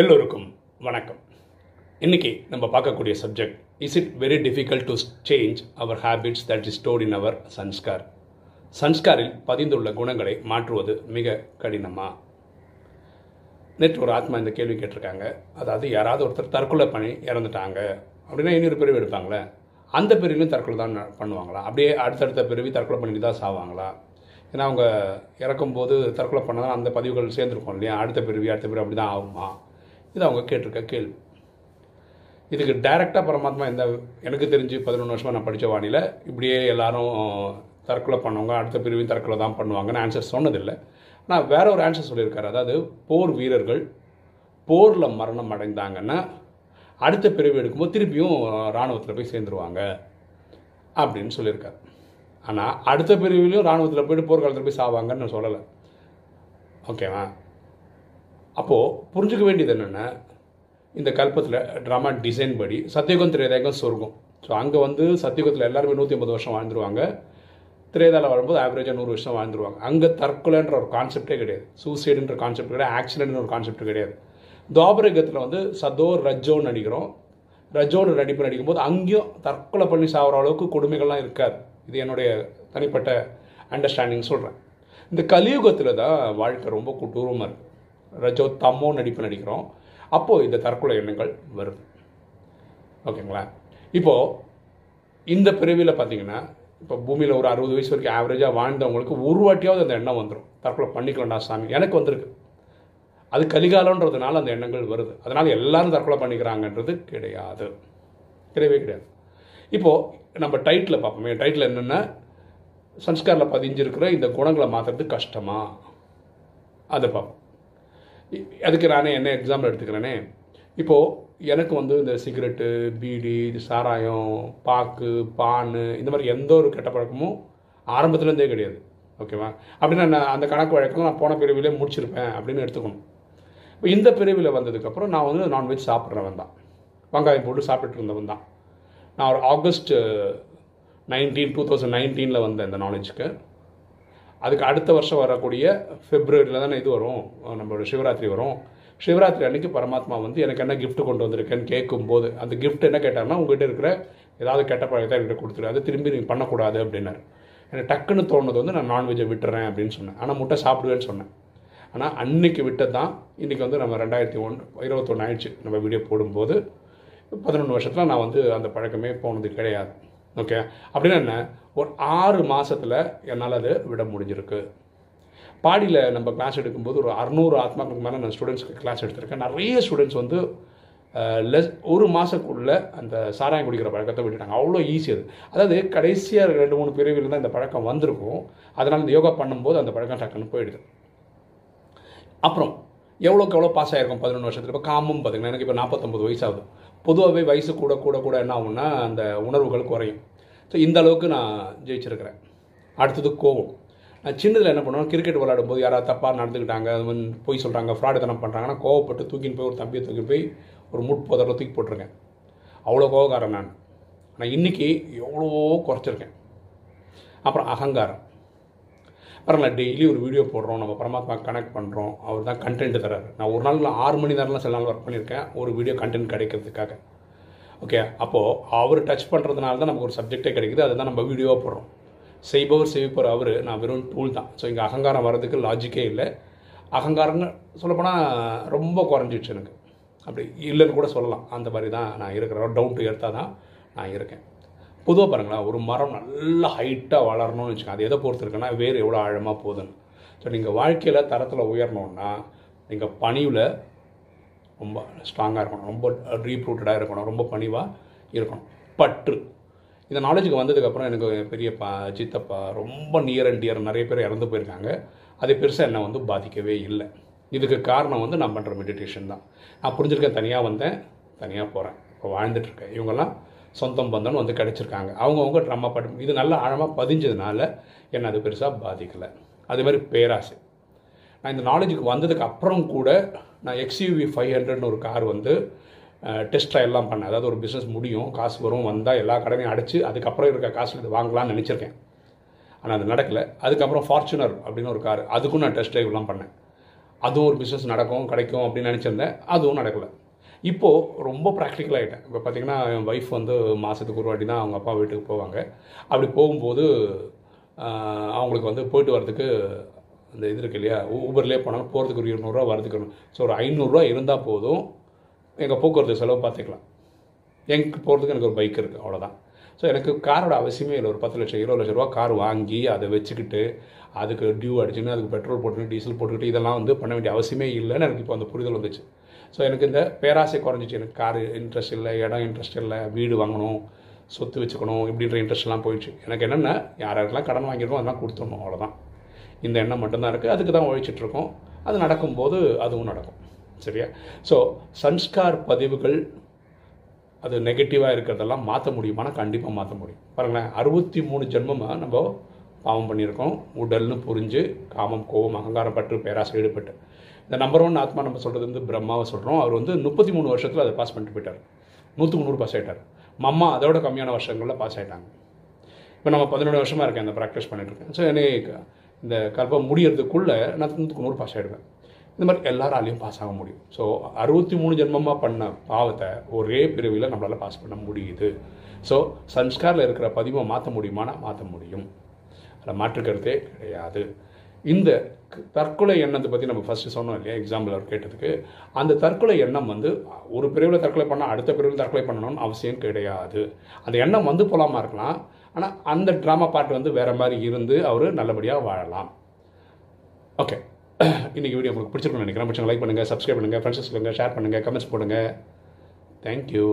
எல்லோருக்கும் வணக்கம். இன்றைக்கி நம்ம பார்க்கக்கூடிய subject is it very difficult to change our habits that is stored in our sanskar சன்ஸ்காரில் பதிந்துள்ள குணங்களை மாற்றுவது மிக கடினமா? நேற்று ஒரு ஆத்மா இந்த கேள்வி கேட்டிருக்காங்க. அதாவது யாராவது ஒருத்தர் தற்கொலை பண்ணி இறந்துட்டாங்க. அப்படின்னா இன்னொரு பிரிவு எடுப்பாங்களே? அந்த பிரிவிலும் தற்கொலை தான் பண்ணுவாங்களா? அப்படியே அடுத்தடுத்த பிரிவு தற்கொலை பண்ணிட்டு தான் சாவாங்களா? ஏன்னா அவங்க இறக்கும்போது தற்கொலை பண்ணால் அந்த பதிவுகள் சேர்ந்துருக்கும் இல்லையா? அடுத்த பிரிவு அடுத்த பிரிவு அப்படி தான் ஆகுமா? இது அவங்க கேட்டிருக்க கேள்வி. இதுக்கு டைரெக்டாக பரமாத்மா இந்த எனக்கு தெரிஞ்சு பதினொன்று வருஷமாக நான் படித்த வாணியில் இப்படியே எல்லாரும் தற்கொலை பண்ணவங்க அடுத்த பிரிவையும் தற்கொலை தான் பண்ணுவாங்கன்னு ஆன்சர் சொன்னதில்லை. நான் வேற ஒரு ஆன்சர் சொல்லியிருக்காரு. அதாவது போர் வீரர்கள் போரில் மரணம் அடைந்தாங்கன்னா அடுத்த பிரிவு எடுக்கும்போது திருப்பியும் இராணுவத்தில் போய் சேர்ந்துருவாங்க அப்படின்னு சொல்லியிருக்காரு. ஆனால் அடுத்த பிரிவிலையும் இராணுவத்தில் போயிட்டு போர்க்காலத்தில் போய் சாவாங்கன்னு நான் சொல்லலை. ஓகேவா? அப்போது புரிஞ்சுக்க வேண்டியது என்னென்னா இந்த கல்பத்தில் ட்ராமா டிசைன் படி சத்தியுகம் திரேதாயகம் சொர்க்கம். ஸோ அங்கே வந்து சத்தியுகத்தில் எல்லாருமே நூற்றி ஐம்பது வருஷம் வாழ்ந்துருவாங்க. திரேதாவில் வரும்போது ஆவரேஜாக நூறு வருஷம் வாழ்ந்துருவாங்க. அங்கே தற்கொலைன்ற ஒரு கான்செப்டே கிடையாது. சூசைடுன்ற கான்செப்ட் கிடையாது. ஆக்சிடென்ட்னு ஒரு கான்செப்ட் கிடையாது. துவாபரகத்தில் வந்து சதோ ரஜோன்னு நடிக்கிறோம். ரஜோன்னு நடிப்பு நடிக்கும்போது அங்கேயும் தற்கொலை பண்ணி சாகிற அளவுக்கு கொடுமைகள்லாம் இருக்காது. இது என்னுடைய தனிப்பட்ட அண்டர்ஸ்டாண்டிங் சொல்கிறேன் இந்த கலியுகத்தில் தான் வாழ்க்கை ரொம்ப கொடூரமாக இருக்குது ரஜோ தம்மோ நடிப்பு நடிக்கிறோம். அப்போது இந்த தற்கொலை எண்ணங்கள் வருது. ஓகேங்களா? இப்போது இந்த பிரிவில் பார்த்தீங்கன்னா இப்போ பூமியில் ஒரு அறுபது வயசு வரைக்கும் ஆவரேஜாக வாழ்ந்தவங்களுக்கு ஒரு வாட்டியாவது அந்த எண்ணம் வந்துடும் தற்கொலை பண்ணிக்கலாம்டா சாமி. எனக்கு வந்திருக்கு. அது கலிகாலன்றதுனால அந்த எண்ணங்கள் வருது. அதனால் எல்லாரும் தற்கொலை பண்ணிக்கிறாங்கன்றது கிடையாது. கிடையவே கிடையாது. இப்போது நம்ம டைட்டில் பார்ப்போமே. டைட்டில் என்னென்னா சன்ஸ்காரில் பதிஞ்சிருக்கிற இந்த குணங்களை மாற்றுறது கஷ்டமா? அதை பார்ப்போம். அதுக்கு நானே என்ன எக்ஸாம்பிள் எடுத்துக்கிறேனே இப்போது எனக்கு வந்து இந்த சிகரெட்டு பீடி சாராயம் பாக்கு பான் இந்த மாதிரி எந்த ஒரு கெட்ட பழக்கமும் ஆரம்பத்துலேருந்தே கிடையாது. ஓகேவா அப்படின்னா நான் அந்த கணக்கு வழக்கம் நான் போன பிரிவிலே முடிச்சிருப்பேன் அப்படின்னு எடுத்துக்கணும். இப்போ இந்த பிரிவில் வந்ததுக்கப்புறம் நான் வந்து நான்வெஜ் சாப்பிட்றவன் தான். வெங்காயம் போட்டு சாப்பிட்டு இருந்தவன் தான். நான் ஒரு ஆகஸ்ட் நைன்டீன் டூ தௌசண்ட் நைன்டீனில் வந்தேன் இந்த நாலேஜுக்கு அதுக்கு அடுத்த வருஷம் வரக்கூடிய பிப்ரவரியில் தானே இது வரும். நம்மளோட சிவராத்திரி வரும். சிவராத்திரி அன்னைக்கு பரமாத்மா வந்து எனக்கு என்ன கிஃப்ட் கொண்டு வந்திருக்கேன்னு கேட்கும்போது அந்த கிஃப்ட் என்ன கேட்டார்னா உங்ககிட்ட இருக்கிற ஏதாவது கெட்ட பழக்கத்தை என்கிட்ட கொடுத்துரு அதை திரும்பி நீங்கள் பண்ணக்கூடாது அப்படின்னாரு. எனக்கு டக்குன்னு தோணுது வந்து நான் நான்வெஜ்ஜை விட்டுறேன் அப்படின்னு சொன்னேன். ஆனால் முட்டை சாப்பிடுவேன்னு சொன்னேன். ஆனால் அன்னைக்கு விட்டது தான் இன்றைக்கி வந்து நம்ம ரெண்டாயிரத்தி ஒன்று இருபத்தொன்று ஆயிடுச்சு. நம்ம வீடியோ போடும்போது பதினொன்று வருஷத்தில் நான் வந்து அந்த பழக்கமே போனது கிடையாது. ஓகே அப்படின்னா என்ன? ஒரு ஆறு மாதத்தில் என்னால் அதை விட முடிஞ்சிருக்கு. பாடியில் நம்ம கிளாஸ் எடுக்கும்போது ஒரு அறநூறு ஆத்மாக்களுக்கு மேலே நான் ஸ்டூடெண்ட்ஸ்க்கு கிளாஸ் எடுத்திருக்கேன். நிறைய ஸ்டூடெண்ட்ஸ் வந்து லெஸ் ஒரு மாதக்குள்ளே அந்த சாராயம் குடிக்கிற பழக்கத்தை விட்டுட்டாங்க. அவ்வளோ ஈஸி அது. அதாவது கடைசியாக ரெண்டு மூணு பிரிவில் தான் இந்த பழக்கம் வந்திருக்கும். அதனால் இந்த யோகா பண்ணும்போது அந்த பழக்கம் டக்குன்னு போயிடுது. அப்புறம் எவ்வளோக்கு எவ்வளோ பாஸ் ஆகிருக்கும் பதினொன்று வருஷத்தில். இப்போ காமும் பார்த்திங்கன்னா எனக்கு இப்போ நாற்பத்தொம்பது வயசு ஆகுது. பொதுவாகவே வயசு கூட கூட கூட என்ன ஆகும்னா அந்த உணர்வுகள் குறையும். ஸோ இந்த அளவுக்கு நான் ஜெயிச்சிருக்கிறேன். அடுத்தது கோவம். நான் சின்னதில் என்ன பண்ணுவேன் கிரிக்கெட் விளையாடும்போது யாராவது தப்பாக நடந்துக்கிட்டாங்க அது மாதிரி பொய் சொல்கிறாங்க ஃப்ராடுத்தனம் பண்ணுறாங்கன்னா கோவப்பட்டு தூக்கின்னு போய் ஒரு தம்பியை தூக்கி போய் ஒரு முட்புதரில் தூக்கி போட்டிருக்கேன். அவ்வளோ கோவக்காரன் நான். ஆனால் இன்றைக்கி எவ்வளோ குறைச்சிருக்கேன். அப்புறம் அகங்காரம். பரவாயில்ல டெய்லி ஒரு வீடியோ போடுறோம் நம்ம பரமாத்மா கனெக்ட் பண்ணுறோம் அவர் தான் கண்டென்ட் தராரு நான் ஒரு நாள் ஆறு மணி நேரம்லாம் சில நாள் ஒர்க் பண்ணியிருக்கேன் ஒரு வீடியோ கண்டென்ட் கிடைக்கிறதுக்காக. ஓகே அப்போது அவர் டச் பண்ணுறதுனால தான் நமக்கு ஒரு சப்ஜெக்டே கிடைக்குது அதுதான் நம்ம வீடியோவாக போடுறோம். செய்பவர் செய்விப்பவர் அவர் நான் வெறும் டூல் தான். ஸோ இங்கே அகங்காரம் வர்றதுக்கு லாஜிக்கே இல்லை. அகங்காரங்க சொல்லப்போனால் ரொம்ப குறைஞ்சிடுச்சு எனக்கு. அப்படி இல்லைன்னு கூட சொல்லலாம். அந்த மாதிரி தான் நான் இருக்கிறேன் டவுன் டு எர்த்தாக தான் நான் இருக்கேன். பொதுவாக பாருங்களேன் ஒரு மரம் நல்லா ஹைட்டாக வளரணும்னு வச்சுக்கோங்க. அது எதை பொறுத்து இருக்குன்னா வேறு எவ்வளோ ஆழமாக போகுதுன்னு. ஸோ நீங்கள் வாழ்க்கையில் தரத்தில் உயரணுன்னா நீங்கள் பணிவில் ரொம்ப ஸ்ட்ராங்காக இருக்கணும். ரொம்ப டீப் ரூட்டடாக இருக்கணும். ரொம்ப பணிவாக இருக்கணும். பற்று. இந்த நாலேஜுக்கு வந்ததுக்கப்புறம் எனக்கு பெரிய பா சித்தப்பா ரொம்ப நியர் அண்ட் டியர் நிறைய பேர் இறந்து போயிருக்காங்க. அது பெருசாக என்னை வந்து பாதிக்கவே இல்லை. இதுக்கு காரணம் வந்து நான் பண்ணுற மெடிடேஷன் தான். நான் புரிஞ்சிருக்கேன் தனியாக வந்தேன் தனியாக போகிறேன் இப்போ வாழ்ந்துட்டுருக்கேன் இவங்கெல்லாம் சொந்தம் பந்தம்னு வந்து கிடச்சிருக்காங்க. அவங்கவுங்க ட்ரம்மா படம் இது நல்லா ஆழமாக பதிஞ்சதுனால என்னை அது பெருசாக பாதிக்கலை. அதே மாதிரி பேராசை. நான் இந்த நாலேஜுக்கு வந்ததுக்கு அப்புறம் கூட நான் எக்ஸ்யூவி ஃபைவ் ஹண்ட்ரட்னு ஒரு கார் வந்து டெஸ்ட் ட்ரையல்லாம் பண்ணேன். அதாவது ஒரு பிஸ்னஸ் முடியும் காசு வரும் வந்தால் எல்லா கடனையும் அடைச்சி அதுக்கப்புறம் இருக்க காசில் இது வாங்கலாம்னு நினச்சிருக்கேன். ஆனால் அது நடக்கலை. அதுக்கப்புறம் ஃபார்ச்சுனர் அப்படின்னு ஒரு கார் அதுக்கும் நான் டெஸ்ட் ட்ரைவ்லாம் பண்ணேன். அதுவும் ஒரு பிஸ்னஸ் நடக்கும் கிடைக்கும் அப்படின்னு நினச்சிருந்தேன். அதுவும் நடக்கலை. இப்போது ரொம்ப ப்ராக்டிக்கல் ஆகிட்டேன் இப்போ பார்த்தீங்கன்னா என் ஒய்ஃப் வந்து மாதத்துக்கு ஒரு வாட்டி தான் அவங்க அப்பா வீட்டுக்கு போவாங்க. அப்படி போகும்போது அவங்களுக்கு வந்து போயிட்டு வரதுக்கு அந்த இது இருக்கு இல்லையா? ஊபர்லேயே போனாலும் போகிறதுக்கு ஒரு இருநூறுவா வரதுக்கு ஸோ ஒரு ஐநூறுரூவா இருந்தால் போதும். எங்கள் போக்குவரத்து செலவு பார்த்துக்கலாம் எனக்கு போகிறதுக்கு எனக்கு ஒரு பைக் இருக்குது அவ்வளோதான் ஸோ எனக்கு காரோட அவசியமே இல்லை. ஒரு பத்து லட்சம் இருபது லட்ச ரூபா கார் வாங்கி அதை வச்சுக்கிட்டு அதுக்கு டியூ அடிச்சுன்னு அதுக்கு பெட்ரோல் போட்டுன்னு டீசல் போட்டுக்கிட்டு இதெல்லாம் வந்து பண்ண வேண்டிய அவசியமே இல்லைன்னு எனக்கு இப்போ அந்த புரிதல் வந்துச்சு. ஸோ எனக்கு இந்த பேராசை குறைஞ்சிச்சு. எனக்கு கார் இன்ட்ரெஸ்ட் இல்லை இடம் இன்ட்ரெஸ்ட் இல்லை வீடு வாங்கணும் சொத்து வச்சுக்கணும் இப்படின்ற இன்ட்ரெஸ்ட்லாம் போயிடுச்சு. எனக்கு என்னென்ன யார் யாரெல்லாம் கடன் வாங்கியிருக்கோம் அதெல்லாம் கொடுத்துடணும் அவ்வளோதான் இந்த எண்ணம் மட்டும்தான் இருக்குது அதுக்கு தான் உழைச்சிட்ருக்கோம் அது நடக்கும்போது அதுவும் நடக்கும். சரியா? ஸோ சன்ஸ்கார் பதிவுகள் அது நெகட்டிவாக இருக்கிறதெல்லாம் மாற்ற முடியுமானா கண்டிப்பாக மாற்ற முடியும். பாருங்களேன் அறுபத்தி மூணு ஜென்மமாக நம்ம பாவம் பண்ணியிருக்கோம். உடல்னு புரிஞ்சு காமம் கோபம் அகங்காரம் பற்று பேராசை ஈடுபட்டு. இந்த நம்பர் ஒன் ஆத்மா நம்ம சொல்கிறது வந்து பிரம்மாவை சொல்கிறோம் அவர் வந்து முப்பத்தி மூணு வருஷத்தில் அதை பாஸ் பண்ணிட்டு போயிட்டார். நூற்றுக்கு நூறு பாஸ் ஆகிட்டார் மம்மா அதோட கம்மியான வருஷங்களில் பாஸ் ஆகிட்டாங்க இப்போ நம்ம பதினொன்று வருஷமாக இருக்கேன் அந்த ப்ராக்டிஸ் பண்ணிட்டுருக்கேன் ஸோ எனக்கு இந்த கல்பம் முடியறதுக்குள்ளே நான் நூற்றுக்கு நூறு பாஸ் ஆகிடுவேன் இந்த மாதிரி எல்லாராலையும் பாஸ் ஆக முடியும். ஸோ அறுபத்தி மூணு ஜென்மமாக பண்ண பாவத்தை ஒரே பிரிவில் நம்மளால் பாஸ் பண்ண முடியுது. ஸோ சன்ஸ்காரில் இருக்கிற பதிவை மாற்ற முடியுமானா மாற்ற முடியும். அதில் மாற்றுக்கிறதே கிடையாது. இந்த தற்கொலை எண்ணத்தை பற்றி நம்ம ஃபஸ்ட்டு சொன்னோம் இல்லையா? எக்ஸாம்பிள் அவர் கேட்டதுக்கு. அந்த தற்கொலை எண்ணம் வந்து ஒரு பிரிவில் தற்கொலை பண்ணால் அடுத்த பிரிவில் தற்கொலை பண்ணணும்னு அவசியம் கிடையாது. அந்த எண்ணம் வந்து போலாமா இருக்கலாம். ஆனால் அந்த ட்ராமா பாட்டு வந்து வேறு மாதிரி இருந்து அவர் நல்லபடியாக வாழலாம். ஓகே இன்றைக்கி வீடியோ உங்களுக்கு பிடிச்சிருக்கணும் நினைக்கிறேன். பிடிச்சவங்க லைக் பண்ணுங்கள் சப்ஸ்கிரைப் பண்ணுங்கள் ஃப்ரெண்ட்ஸ் சொல்லுங்கள் ஷேர் பண்ணுங்கள் கமெண்ட்ஸ் போடுங்கள் தேங்க்யூ